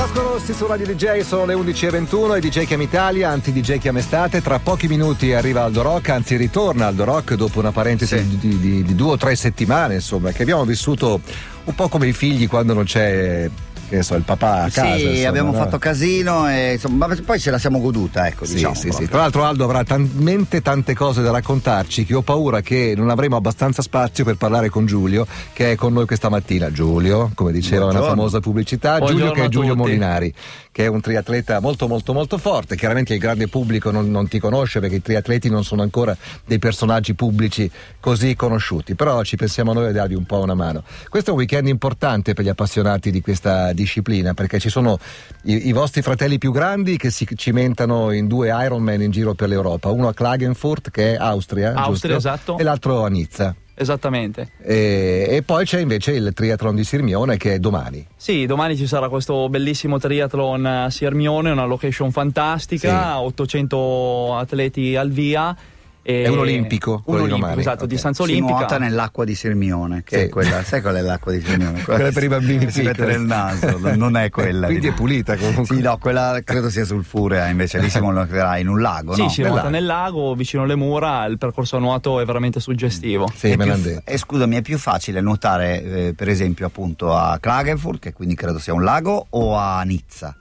Vasco Rossi su Radio DJ sono le 11.21 e DJ Chiam Italia, anzi DJ Chiam Estate. Tra pochi minuti arriva Aldo Rock, anzi ritorna Aldo Rock dopo una parentesi Sì. di, di- di due o tre settimane, insomma, che abbiamo vissuto un po' come i figli quando non c'è, che so, il papà a casa. sì, insomma, abbiamo no? fatto casino e insomma, ma poi ce la siamo goduta, ecco, Sì, diciamo. sì, sì. Tra l'altro Aldo avrà talmente tante cose da raccontarci che ho paura che non avremo abbastanza spazio per parlare con Giulio, che è con noi questa mattina. Giulio, come diceva una Buongiorno. famosa pubblicità, Buongiorno Giulio che è Giulio. Molinari, che è un triatleta molto molto molto forte. Chiaramente il grande pubblico non, non ti conosce perché i triatleti non sono ancora dei personaggi pubblici così conosciuti, però ci pensiamo noi a darvi un po' una mano. Questo è un weekend importante per gli appassionati di questa disciplina perché ci sono i, i vostri fratelli più grandi che si cimentano in due Ironman in giro per l'Europa, uno a Klagenfurt che è Austria, Austria, giusto? esatto. e l'altro a Nizza. Esattamente. E, e poi c'è invece il triathlon di Sirmione che è domani. Sì, domani ci sarà questo bellissimo triathlon a Siermione, una location fantastica, 800 atleti al via. E- È un olimpico, Un quello di olimpico, domani. esatto, Ok. distanza Si olimpica. nuota nell'acqua di Sirmione, che Sì. è quella, sai qual è l'acqua di Sirmione? Quella per i bambini si mette nel naso, non è quella. Quindi è pulita comunque. Sì, no, quella credo sia sul Furea, invece lì si nuoterà in un lago, Sì, no? si Nel nuota lago. nel lago, vicino alle mura, il percorso a nuoto è veramente suggestivo. Sì, È me l'hanno detto. eh, scusami, è più facile nuotare eh, per esempio appunto a Klagenfurt, che quindi credo sia un lago, o a Nizza?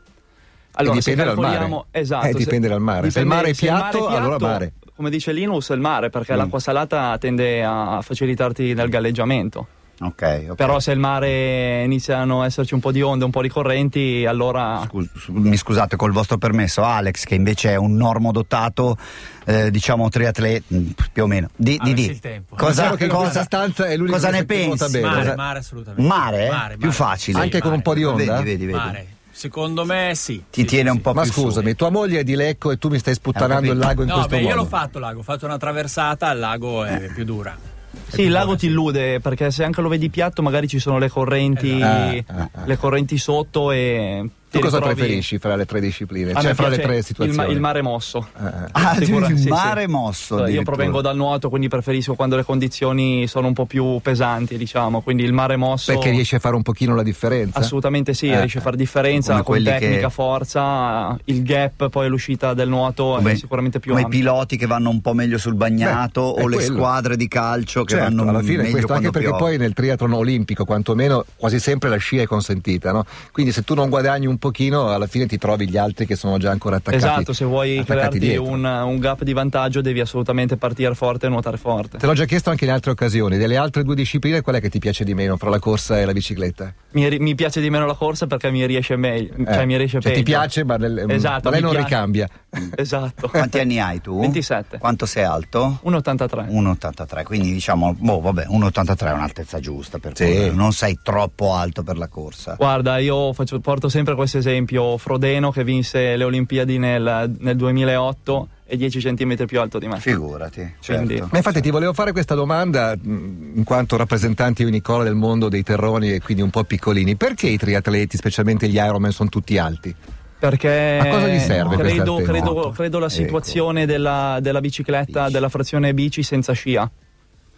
Allora, E se dipende dal mare. Esatto, Eh, se- dipende dal mare. Se il mare è se il piatto, allora mare. Come dice Linus, il mare, perché Mm. l'acqua salata tende a facilitarti nel galleggiamento. Ok, ok. Però se il mare iniziano a esserci un po' di onde, un po' di correnti, allora Scus- mi scusate col vostro permesso, Alex, che invece è un normodotato, eh, diciamo triatleta, mm, più o meno. Di, di, di. il tempo. Cosa, Diciamo cosa- cosa ne pensi? Mare, mare assolutamente. Mare? Mare, Più mare. facile. Anche con un po' di onda? Vedi, vedi, vedi. Mare. Secondo me sì. Ti Sì, tiene sì, un po' Ma più su. scusami, tua moglie è di Lecco e tu mi stai sputtanando Eh, il lago in No, questo beh, io modo. l'ho fatto lago, ho fatto una traversata, il lago è più dura. È Sì, il lago ti illude perché se anche lo vedi piatto magari ci sono le correnti, Esatto. Ah, ah, ah. le correnti sotto e Tu cosa ritrovi- preferisci fra le tre discipline? A Cioè fra le tre il, situazioni? ma- il mare mosso. Eh, eh. Ah, Sicura- il sì, sì. mare mosso. Io provengo dal nuoto, quindi preferisco quando le condizioni sono un po' più pesanti, diciamo. Quindi il mare mosso. Perché riesci a fare un pochino la differenza? Assolutamente sì, Eh, riesce a fare differenza come con tecnica, che- forza, il gap, poi l'uscita del nuoto Come, è sicuramente più come i piloti che vanno un po' meglio sul bagnato Beh, o le quello. squadre di calcio che Certo, vanno alla fine meglio questo, anche perché piove. poi nel triathlon olimpico quantomeno quasi sempre la scia è consentita, no? Quindi se tu non guadagni un pochino alla fine ti trovi gli altri che sono già ancora attaccati. Esatto, se vuoi crearti un, un gap di vantaggio devi assolutamente partire forte e nuotare forte. Te l'ho già chiesto anche in altre occasioni, delle altre due discipline qual è che ti piace di meno fra la corsa e la bicicletta? Mi, mi piace di meno la corsa perché mi riesce meglio, cioè Eh, mi riesce cioè ti peggio. piace ma, nel- Esatto, ma lei non piace. ricambia. Esatto. Quanti anni hai tu? 27. Quanto sei alto? 1,83. 1,83, quindi diciamo, boh, vabbè, 1,83 è un'altezza giusta per Sì. non sei troppo alto per la corsa. Guarda, io faccio- porto sempre questo esempio. Frodeno che vinse le Olimpiadi nel, nel 2008 è 10 cm più alto di me. Figurati, Quindi- certo. Ma infatti ti volevo fare questa domanda in quanto rappresentanti io e Nicola del mondo dei terroni e quindi un po' piccolini. Perché i triatleti, specialmente gli Ironman, sono tutti alti? Perché A cosa gli serve credo, credo, credo la Ecco. situazione della, della bicicletta, Bici. della frazione bici senza scia.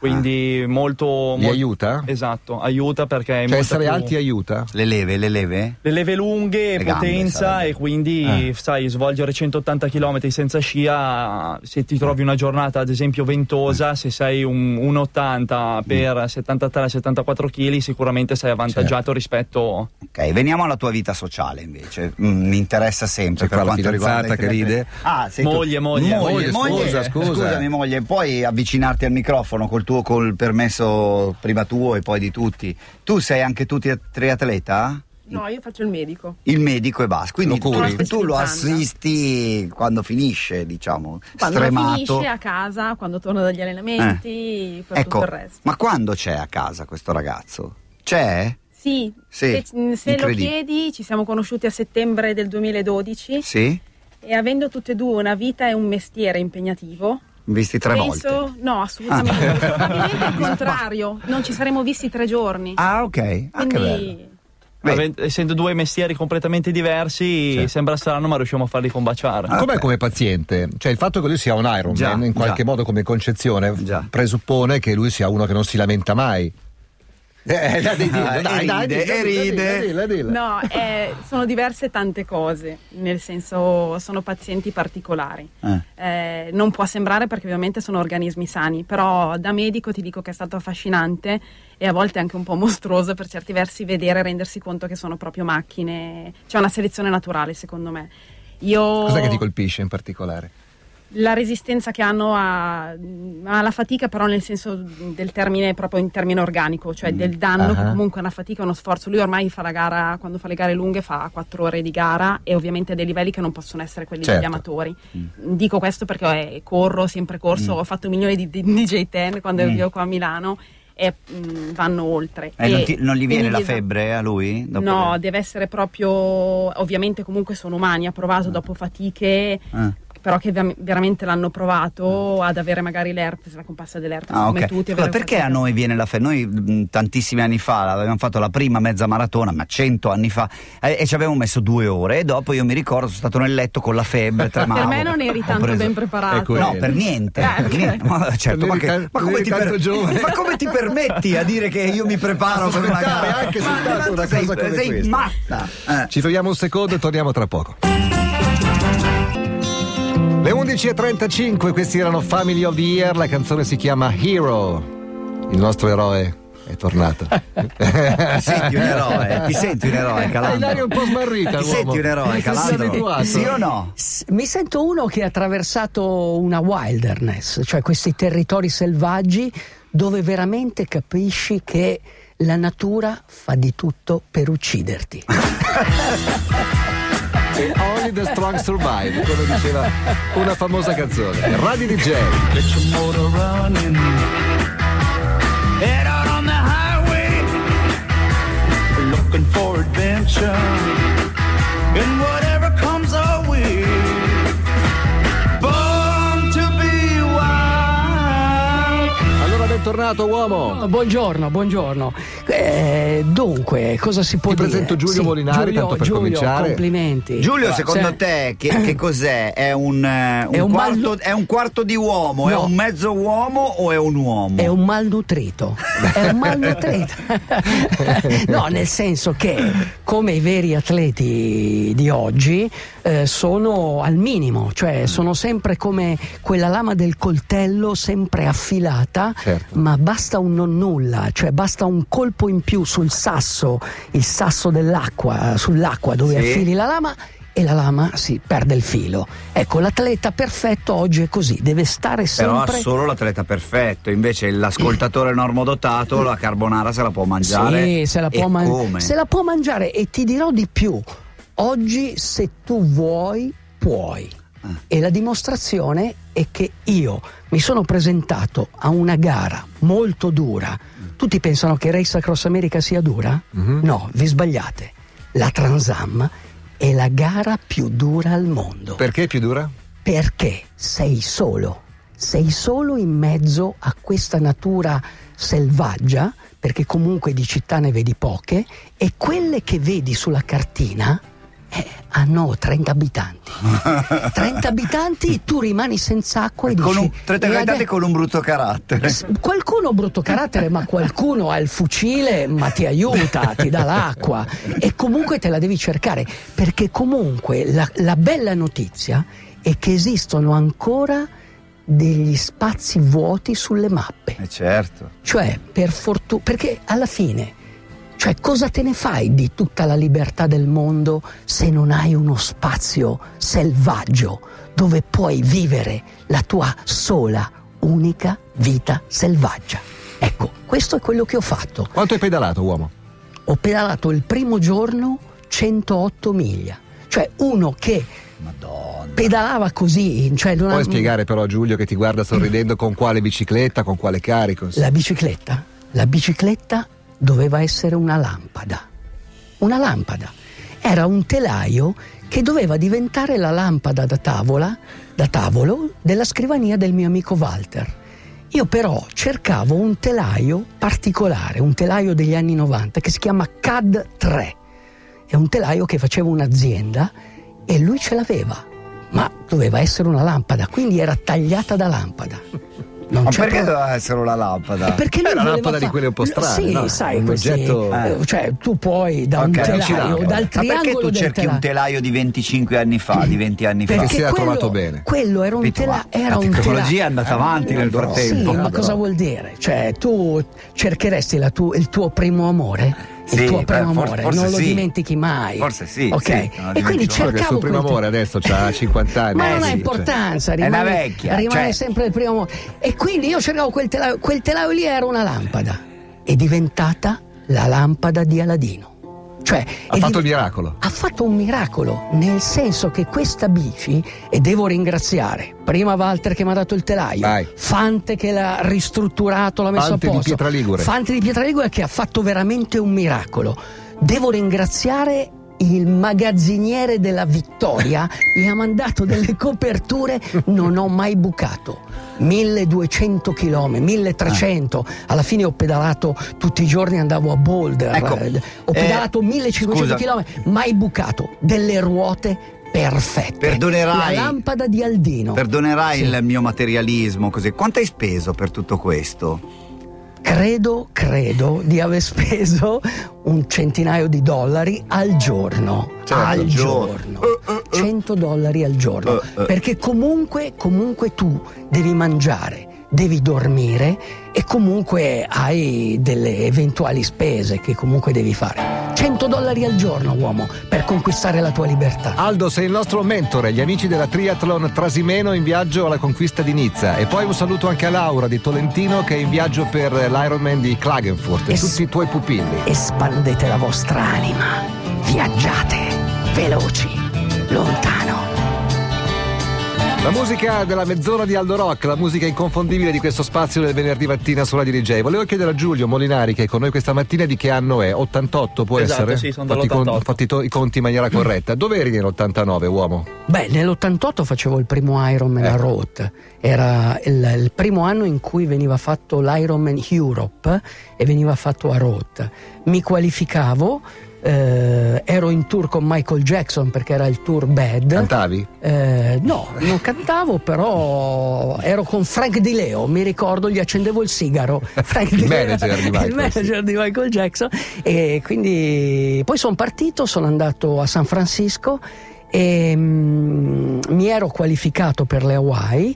Quindi molto, Li mol- aiuta? Esatto, aiuta perché è Cioè essere più- alti aiuta? Le leve, le leve? le leve lunghe, Le gambe, potenza sarebbe. e quindi Eh. sai svolgere 180 km senza scia se ti trovi una giornata ad esempio ventosa se sei un 1,80 per 73-74 kg sicuramente sei avvantaggiato Certo. rispetto Ok, veniamo alla tua vita sociale invece. Mm, mi interessa sempre C'è per quanto riguarda che ride? Ah, sei tu. Moglie, moglie. Moglie, scusa, scusa. Scusami, moglie, puoi avvicinarti al microfono col tuo col permesso prima tuo e poi di tutti. Tu sei anche tu tri- triatleta? No, io faccio il medico. Il medico e basta. Quindi Lo curi? tu, tu lo assisti quando finisce, diciamo, Quando stremato. finisce a casa, quando torna dagli allenamenti, per ecco, tutto il resto. ma quando c'è a casa questo ragazzo? C'è? Sì, Sì, se, se lo chiedi, ci siamo conosciuti a settembre del 2012 Sì? e avendo tutte e due una vita e un mestiere impegnativo, Visti tre penso, volte. no, assolutamente, no. probabilmente il contrario, non ci saremmo visti tre giorni. Ah, ok. Ah, che bello. Quindi Beh, essendo due mestieri completamente diversi Sì. sembra strano ma riusciamo a farli combaciare Ah, Com'è beh. come paziente? Cioè il fatto che lui sia un Ironman Già, in qualche già. modo come concezione Già. presuppone che lui sia uno che non si lamenta mai. Eh, dai, Ah, dai, e dai, ride, dillo, ride. No, eh, sono diverse tante cose, nel senso sono pazienti particolari. Eh. Eh, non può sembrare perché ovviamente sono organismi sani, però da medico ti dico che è stato affascinante e a volte anche un po' mostruoso per certi versi vedere e rendersi conto che sono proprio macchine. C'è una selezione naturale secondo me. Io... Cos'è che ti colpisce in particolare? La resistenza che hanno a- alla fatica, però nel senso del termine proprio in termine organico, cioè del danno, Ah. comunque è una fatica, uno sforzo. Lui ormai fa la gara, quando fa le gare lunghe, fa quattro ore di gara e ovviamente a dei livelli che non possono essere quelli Certo. degli amatori. Dico questo perché eh, corro, sempre corso, ho fatto milioni di, di DJ ten quando Mm. ero qua a Milano e mh, vanno oltre. E non, ti- non gli viene la febbre a lui? Dopo No, che- deve essere proprio. Ovviamente, comunque sono umani. Ha provato dopo fatiche, Ah. Però che ver- veramente l'hanno provato ad avere magari l'herpes, la compassa dell'herpes, Ah, come ok. tutti. Avere perché a noi viene la febbre? Noi mh, tantissimi anni fa avevamo fatto la prima mezza maratona, ma cento anni fa, eh, e ci avevamo messo due ore. E dopo io mi ricordo, sono stato nel letto con la febbre, tremavo. Per me non eri tanto preso- ben preparato. No, per niente. Per. Ma, certo, che- come ti per- tanto giovane. ma come ti permetti a dire che io mi preparo per una gara? anche Ma soltanto una sei, cosa come sei questa. matta. Eh. Ci fermiamo un secondo e torniamo tra poco. Le 11.35, questi erano Family of the Year, la canzone si chiama Hero. Il nostro eroe è tornato. Ti senti un eroe? Ti senti un eroe, Hai Calandro? l'aria un po' smarrita, Ti l'uomo. senti un eroe, Sei Calandro? abituato. Sì o no? Mi sento uno che ha attraversato una wilderness, cioè questi territori selvaggi dove veramente capisci che la natura fa di tutto per ucciderti. Only the strong survive, come diceva una famosa canzone. Radio DJ. Get your motor running. Head out on the highway. Looking for adventure. And whatever comes our way. Born to be wild. Allora bentornato uomo. Buongiorno, buongiorno. Eh, dunque, cosa si può Ti dire? presento Giulio Molinari, Giulio, tanto per Giulio, cominciare. complimenti. Giulio, secondo Sì. te che, che cos'è? È un, eh, un È un quarto, malnu- è un quarto di uomo? È No. un mezzo uomo o è un uomo? È un malnutrito, è un malnutrito. no, nel senso che come i veri atleti di oggi eh, sono al minimo, cioè sono sempre come quella lama del coltello sempre affilata, Certo. ma basta un non nulla, cioè basta un colpo in più sul sasso, il sasso dell'acqua, sull'acqua dove Sì. affili la lama e la lama si perde il filo. Ecco, l'atleta perfetto oggi è così, deve stare Però ha sempre solo l'atleta perfetto, invece l'ascoltatore normodotato la carbonara se la può mangiare. Sì, se la può, man- se la può mangiare e ti dirò di più. Oggi se tu vuoi, puoi. Ah. E la dimostrazione è che io mi sono presentato a una gara molto dura. Tutti pensano che Race Across America sia dura? Mhm. No, vi sbagliate. La Transam è la gara più dura al mondo Perché è più dura? perché sei solo, sei solo in mezzo a questa natura selvaggia, perché comunque di città ne vedi poche, e quelle che vedi sulla cartina eh, hanno 30 abitanti. 30 abitanti, tu rimani senza acqua e Con dici... un, 30 "E abitanti ade- con un brutto carattere. Qualcuno ha brutto carattere, ma qualcuno ha il fucile, ma ti aiuta, ti dà l'acqua e comunque te la devi cercare, perché comunque la, la bella notizia è che esistono ancora degli spazi vuoti sulle mappe. Eh certo. Cioè, per fortuna, perché alla fine, cioè, cosa te ne fai di tutta la libertà del mondo se non hai uno spazio selvaggio dove puoi vivere la tua sola, unica vita selvaggia? Ecco, questo è quello che ho fatto. Quanto hai pedalato, uomo? Ho pedalato il primo giorno 108 miglia, cioè uno che Madonna. pedalava così, cioè non Puoi ha- spiegare però a Giulio che ti guarda sorridendo con quale bicicletta, con quale carico? La bicicletta? La bicicletta doveva essere una lampada. Una lampada. Era un telaio che doveva diventare la lampada da tavola, da tavolo della scrivania del mio amico Walter. Io però cercavo un telaio particolare, un telaio degli anni 90 che si chiama CAD 3. È un telaio che faceva un'azienda e lui ce l'aveva, ma doveva essere una lampada, quindi era tagliata da lampada. Non Ma c'è perché doveva essere una lampada? Perché È lui una voleva lampada di quelle un po' strane, Sì, no? sai, Un questi, oggetto- eh, cioè tu puoi da un Ok, telaio, dal Ma triangolo perché tu cerchi un telaio. telaio di 25 anni fa, di 20 anni fa? Perché si era quello, trovato bene. quello era un, Capito? tela- Ma era la tecnologia tela- è andata avanti nel frattempo. Sì, ma cosa vuol dire? Cioè, tu cercheresti la tu- il tuo primo amore? Sì, il tuo beh, primo forse- amore, forse non lo dimentichi mai. Forse sì, Ok. e quindi che il cercavo suo primo amore adesso ha 50 anni. Ma Eh non ha cioè. importanza, È rimane, una vecchia, rimane cioè- sempre il primo amore. E quindi io cercavo quel telaio, quel telaio lì era una lampada. È diventata la lampada di Aladino. Cioè, Ha fatto il miracolo. ha fatto un miracolo, nel senso che questa bici, e devo ringraziare prima Walter che mi ha dato il telaio, Vai. Fante che l'ha ristrutturato, l'ha messo Fante a di posto, Pietraligure. Fante di Pietraligure che ha fatto veramente un miracolo. Devo ringraziare il magazziniere della Vittoria, mi ha mandato delle coperture, non ho mai bucato. 1200 km, 1300, alla fine ho pedalato tutti i giorni, andavo a Boulder, Ecco, eh, ho eh, pedalato 1500 scusa. km, mai bucato, delle ruote perfette. Perdonerai- La lampada di Aldino. Perdonerai Sì. il mio materialismo così. Quanto hai speso per tutto questo? Credo, credo di aver speso un centinaio di dollari al giorno. Certo, al giorno. giorno. 100 dollari al giorno. Eh, eh. Perché comunque, comunque tu devi mangiare, devi dormire e comunque hai delle eventuali spese che comunque devi fare. 100 dollari al giorno, uomo, per conquistare la tua libertà. Aldo, sei il nostro mentore, gli amici della Triathlon Trasimeno in viaggio alla conquista di Nizza. E poi un saluto anche a Laura di Tolentino che è in viaggio per l'Ironman di Klagenfurt e Es- tutti i tuoi pupilli. Espandete la vostra anima, viaggiate, veloci, lontano. La musica della mezz'ora di Aldo Rock, la musica inconfondibile di questo spazio del venerdì mattina sulla DJ. Volevo chiedere a Giulio Molinari, che è con noi questa mattina, di che anno è? 88 può Esatto, essere? sì, sono fatti, i con- dell'88. fatti to- i conti in maniera corretta. Dove eri nell'89, uomo? Beh, nell'88 facevo il primo Ironman a Ecco. Roth. Era il, il primo anno in cui veniva fatto l'Ironman Europe e veniva fatto a Roth. Mi qualificavo, eh, ero in tour con Michael Jackson perché era il tour Bad. Cantavi? Eh, no, non cantavo, però ero con Frank Di Leo, mi ricordo, gli accendevo il sigaro. Frank Il Di Leo- manager di Michael, Il manager di Michael Jackson. E quindi poi sono partito, sono andato a San Francisco e mm, mi ero qualificato per le Hawaii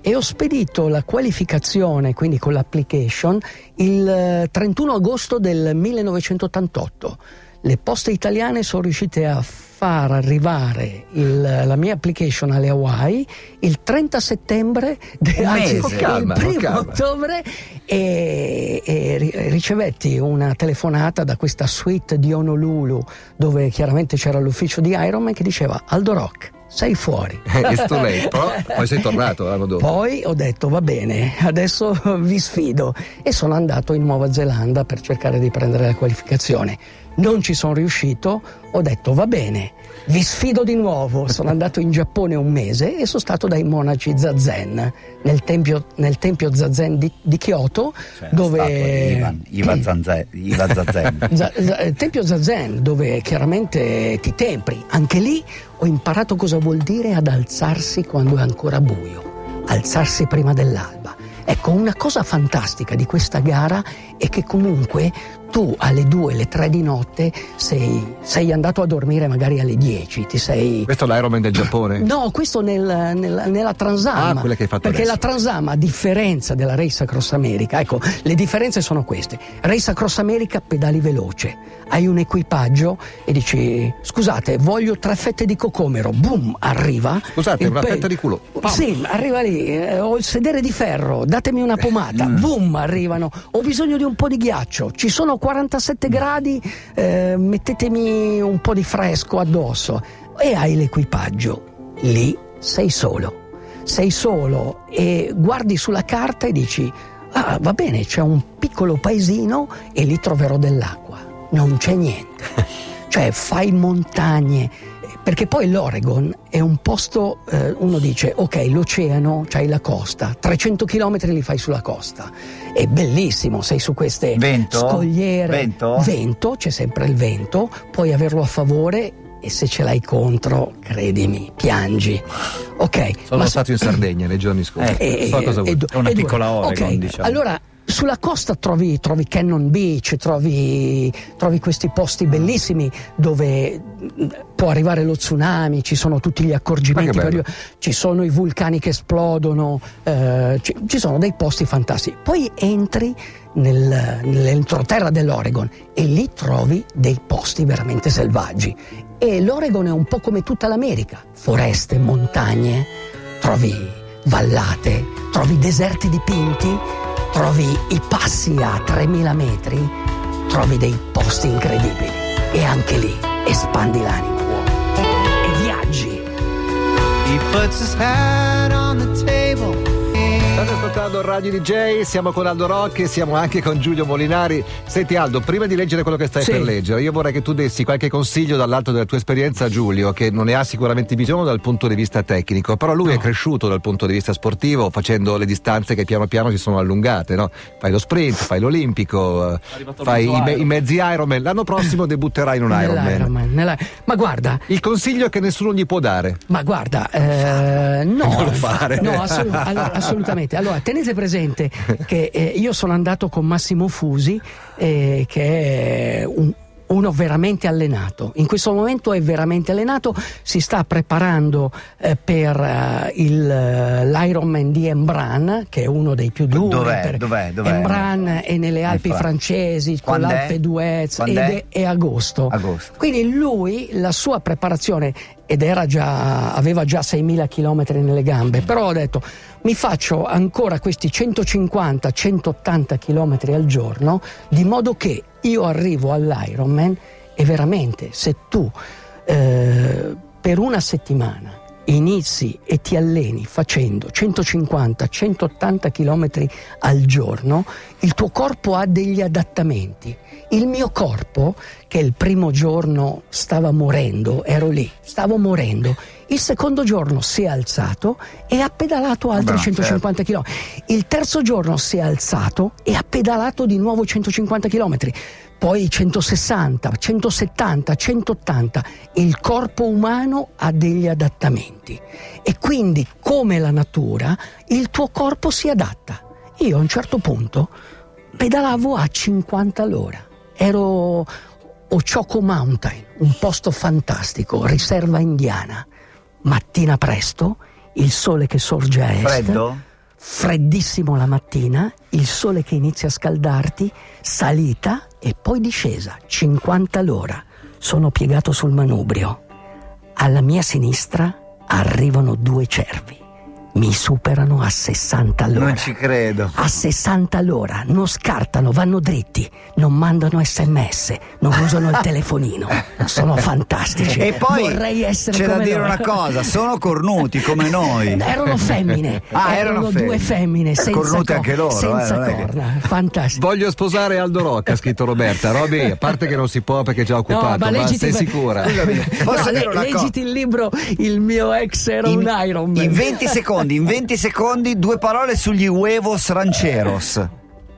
e ho spedito la qualificazione, quindi con l'application, il eh, 31 agosto del 1988. Le poste italiane sono riuscite a far arrivare il- la mia application alle Hawaii il 30 settembre, de- anzi, calma, il primo calma. ottobre e, e ri- ricevetti una telefonata da questa suite di Honolulu dove chiaramente c'era l'ufficio di Ironman che diceva Aldo Rock sei fuori too late, però poi sei tornato l'anno dopo. poi ho detto va bene, adesso vi sfido e sono andato in Nuova Zelanda per cercare di prendere la qualificazione. Non ci sono riuscito, ho detto va bene, vi sfido di nuovo. Sono andato in Giappone un mese e sono stato dai monaci Zazen nel tempio, nel tempio Zazen di, di Kyoto Cioè, dove... Ivan, Iva Zanze- Iva Zazen. Za- za- il tempio Zazen dove chiaramente ti tempri. Anche lì ho imparato cosa vuol dire ad alzarsi quando è ancora buio, alzarsi prima dell'alba. Ecco, una cosa fantastica di questa gara è che comunque tu alle 2, alle 3 di notte sei, sei andato a dormire magari alle 10, ti sei Questo è l'Ironman del Giappone? No, questo nel- nel- nella Transam. Ah, quella che hai fatto Perché adesso. la Transam, a differenza della Race Across America, ecco, le differenze sono queste. Race Across America pedali veloce, hai un equipaggio e dici scusate, voglio tre fette di cocomero, boom, arriva. Scusate, una pe- fetta di culo. Pam. Sì, arriva lì, eh, ho il sedere di ferro, datemi una pomata, Mm. boom, arrivano. Ho bisogno di un po' di ghiaccio, ci sono 47 gradi, eh, mettetemi un po' di fresco addosso. E hai l'equipaggio, lì sei solo. Sei solo e guardi sulla carta e dici, ah va bene, c'è un piccolo paesino e lì troverò dell'acqua. Non c'è niente. cioè fai montagne, perché poi l'Oregon è un posto, eh, uno dice, ok, l'oceano, c'hai la costa, 300 km li fai sulla costa, è bellissimo, sei su queste Vento? scogliere. Vento? Vento, c'è sempre il vento, puoi averlo a favore, e se ce l'hai contro, credimi, piangi. Ok. Sono ma- stato in Sardegna nei giorni scorsi. e- So cosa e- vuoi. e- È una piccola Oregon, Ok, diciamo. Allora, sulla costa trovi, trovi Cannon Beach, trovi, trovi questi posti bellissimi dove può arrivare lo tsunami, ci sono tutti gli accorgimenti, per ci sono i vulcani che esplodono, eh, ci, ci sono dei posti fantastici. Poi entri nel- nell'entroterra dell'Oregon e lì trovi dei posti veramente selvaggi. E l'Oregon è un po' come tutta l'America, foreste, montagne, trovi vallate, trovi deserti dipinti, trovi i passi a 3000 metri, trovi dei posti incredibili e anche lì espandi l'animo e viaggi. Ascoltando Radio DJ, siamo con Aldo Rocchi, siamo anche con Giulio Molinari. Senti Aldo, prima di leggere quello che stai Sì. per leggere, io vorrei che tu dessi qualche consiglio dall'alto della tua esperienza a Giulio, che non ne ha sicuramente bisogno dal punto di vista tecnico, però lui è cresciuto dal punto di vista sportivo facendo le distanze che piano piano si sono allungate, no? Fai lo sprint, fai l'olimpico, eh, fai i, me- Ironman. i mezzi Ironman. L'anno prossimo debutterai in un Ironman. Nell'Ironman, nella- Ma guarda, Il consiglio che nessuno gli può dare. Ma guarda, eh, no, Non lo fare. no, assolut- allora, assolutamente. Allora, tenete presente che eh, io sono andato con Massimo Fusi, eh, che è un- uno veramente allenato. In questo momento è veramente allenato, si sta preparando eh, per eh, il, eh, l'Ironman di Embran, che è uno dei più duri. Dov'è? per- Dov'è? Dov'è? Embran è nelle Alpi fa- francesi, con l'Alpe d'Huez, ed è, è agosto. Agosto. Quindi lui, la sua preparazione, ed era già, aveva già 6.000 km nelle gambe, però ho detto mi faccio ancora questi 150-180 km al giorno, di modo che io arrivo all'Ironman e veramente se tu eh, per una settimana inizi e ti alleni facendo 150-180 km al giorno, il tuo corpo ha degli adattamenti. Il mio corpo, che il primo giorno stava morendo, ero lì, stavo morendo. Il secondo giorno si è alzato e ha pedalato altri Beh, 150 km. Il terzo giorno si è alzato e ha pedalato di nuovo 150 km. Poi 160, 170, 180. Il corpo umano ha degli adattamenti e quindi, come la natura, il tuo corpo si adatta. Io a un certo punto pedalavo a 50 all'ora. Ero Ochoko Mountain, un posto fantastico, riserva indiana. Mattina presto, il sole che sorge a est. Freddo? Freddissimo la mattina, il sole che inizia a scaldarti, salita e poi discesa, 50 all'ora. Sono piegato sul manubrio. Alla mia sinistra arrivano due cervi. Mi superano a 60 all'ora. Non ci credo. A 60 all'ora, non scartano, vanno dritti, non mandano sms, non usano il telefonino. Sono fantastici. E poi vorrei essere c'è da dire loro. una cosa, sono cornuti come noi. Erano femmine, Ah, erano due femmine Eh, senza, cornute co- anche loro, eh, senza non è che- corna. Fantastico. Voglio sposare Aldo Rocca, ha scritto Roberta. Roby, a parte che non si può perché è già occupato, ma, leggiti- sei sicura? Posso No, dire una cosa? leggiti il libro Il mio ex era un Ironman. in 20 secondi, in 20 secondi, due parole sugli huevos rancheros.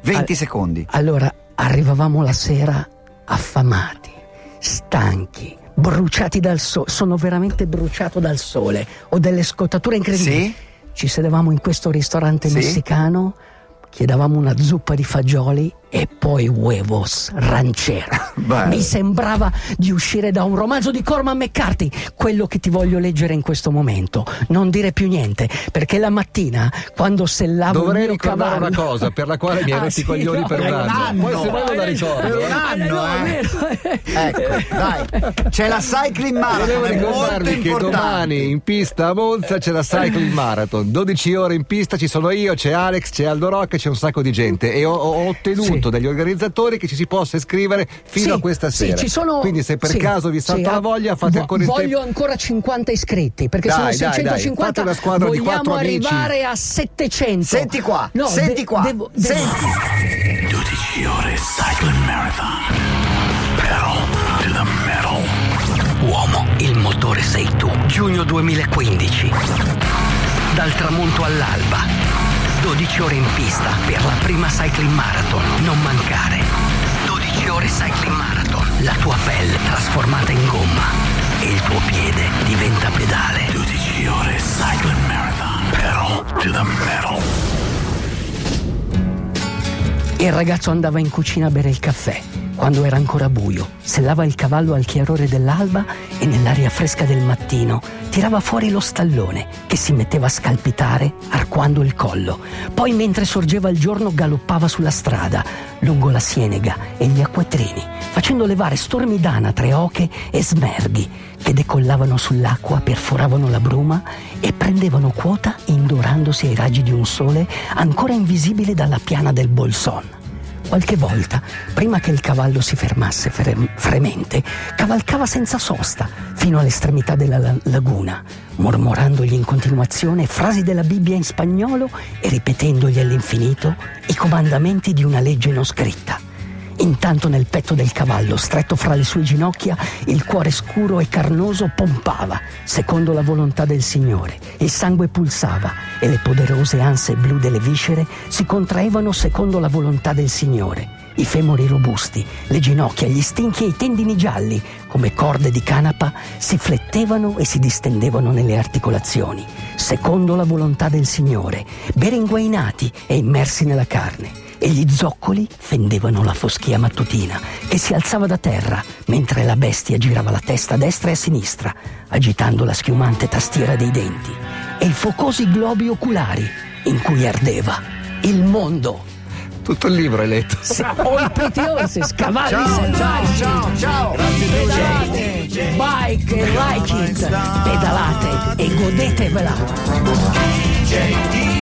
20 Al- secondi. Allora, arrivavamo la sera affamati, stanchi, bruciati dal sole. Sono veramente bruciato dal sole. Ho delle scottature incredibili. Sì? Ci sedevamo in questo ristorante Sì? messicano, chiedevamo una zuppa di fagioli e poi huevos ranchero. Bello. Mi sembrava di uscire da un romanzo di Corman McCarthy, quello che ti voglio leggere in questo momento. Non dire più niente, perché la mattina, quando sellavo Dovrei il mio ricordare cavallo... una cosa per la quale mi hai Ah, rotto sì, i coglioni no, per un eh, anno. anno. Poi se vuoi la Eh, ricordo. Per un eh, anno, no, eh. vero. Ecco, dai. C'è la cycling marathon, Volevo è molto ricordarvi che importante. domani in pista a Monza c'è la Cycling Marathon, 12 ore in pista, ci sono io, c'è Alex, c'è Aldo Rocca, c'è un sacco di gente e ho, ho ottenuto Sì. Dagli organizzatori che ci si possa iscrivere fino Sì, a questa sì, sera. ci sono- Quindi se per sì, caso vi salta sì, la voglia fate ancora il Voglio tempo. ancora 50 iscritti perché Dai, sono dai, dai, 650. fate una squadra di Vogliamo arrivare a 700. Senti qua, No, senti de- qua, devo- devo- senti. 12 ore cycling marathon. Pedal to the metal. Uomo, il motore sei tu. Giugno 2015. Dal tramonto all'alba. 12 ore in pista per la prima cycling marathon. Non mancare. 12 ore cycling marathon. La tua pelle trasformata in gomma. E il senza pedale. 12 ore Cycling Marathon. Pedal to the metal. Il ragazzo andava in cucina a bere il caffè quando era ancora buio, sellava il cavallo al chiarore dell'alba e nell'aria fresca del mattino tirava fuori lo stallone che si metteva a scalpitare arcuando il collo. Poi mentre sorgeva il giorno galoppava sulla strada, lungo la sienega e gli acquatrini, facendo levare stormi d'anatre, oche e smerghi che decollavano sull'acqua, perforavano la bruma e prendevano quota indorandosi ai raggi di un sole ancora invisibile dalla piana del Bolson. Qualche volta, prima che il cavallo si fermasse fre- fremente, cavalcava senza sosta fino all'estremità della la- laguna, mormorandogli in continuazione frasi della Bibbia in spagnolo e ripetendogli all'infinito i comandamenti di una legge non scritta. Intanto nel petto del cavallo, stretto fra le sue ginocchia, il cuore scuro e carnoso pompava, secondo la volontà del Signore. Il sangue pulsava e le poderose anse blu delle viscere si contraevano secondo la volontà del Signore. I femori robusti, le ginocchia, gli stinchi e i tendini gialli, come corde di canapa, si flettevano e si distendevano nelle articolazioni, secondo la volontà del Signore, beringuainati e immersi nella carne e gli zoccoli fendevano la foschia mattutina che si alzava da terra mentre la bestia girava la testa a destra e a sinistra, agitando la schiumante tastiera dei denti, e i focosi globi oculari in cui ardeva il mondo. Tutto il libro hai letto. Ho i pretty horses, cavalli Ciao, selvaggi. ciao, ciao. Pedalate, bike e like it. Pedalate e godetevela.